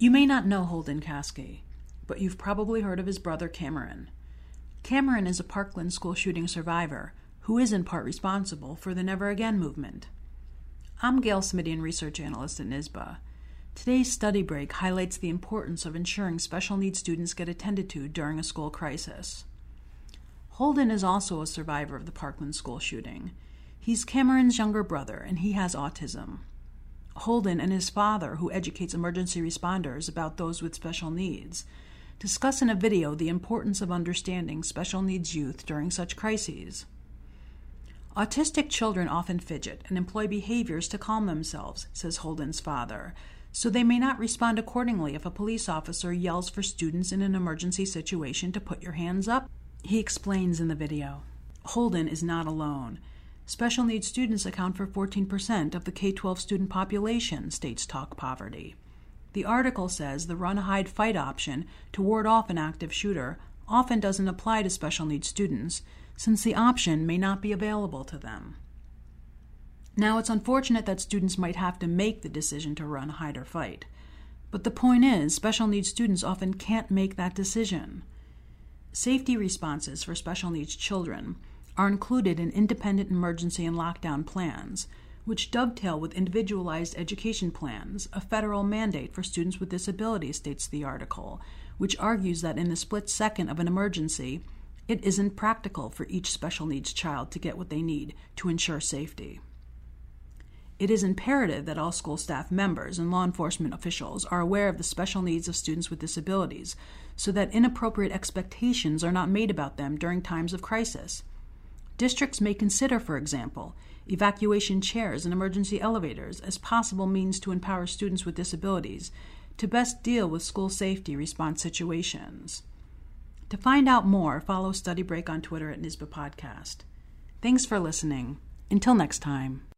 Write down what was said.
You may not know Holden Kasky, but you've probably heard of his brother Cameron. Cameron is a Parkland school shooting survivor who is in part responsible for the Never Again movement. I'm Gail Smidian, research analyst at NISBA. Today's study break highlights the importance of ensuring special needs students get attended to during a school crisis. Holden is also a survivor of the Parkland school shooting. He's Cameron's younger brother, and he has autism. Holden and his father, who educates emergency responders about those with special needs, discuss in a video the importance of understanding special needs youth during such crises. Autistic children often fidget and employ behaviors to calm themselves, says Holden's father, so they may not respond accordingly if a police officer yells for students in an emergency situation to put your hands up. He explains in the video Holden is not alone. Special needs students account for 14% of the K 12 student population, states Talk Poverty. The article says the run, hide, fight option to ward off an active shooter often doesn't apply to special needs students, since the option may not be available to them. Now, it's unfortunate that students might have to make the decision to run, hide, or fight. But the point is, special needs students often can't make that decision. Safety responses for special needs children are included in independent emergency and lockdown plans, which dovetail with individualized education plans, a federal mandate for students with disabilities, states the article, which argues that in the split second of an emergency, it isn't practical for each special needs child to get what they need to ensure safety. It is imperative that all school staff members and law enforcement officials are aware of the special needs of students with disabilities so that inappropriate expectations are not made about them during times of crisis. Districts may consider, for example, evacuation chairs and emergency elevators as possible means to empower students with disabilities to best deal with school safety response situations. To find out more, follow Study Break on Twitter at NISBA Podcast. Thanks for listening. Until next time.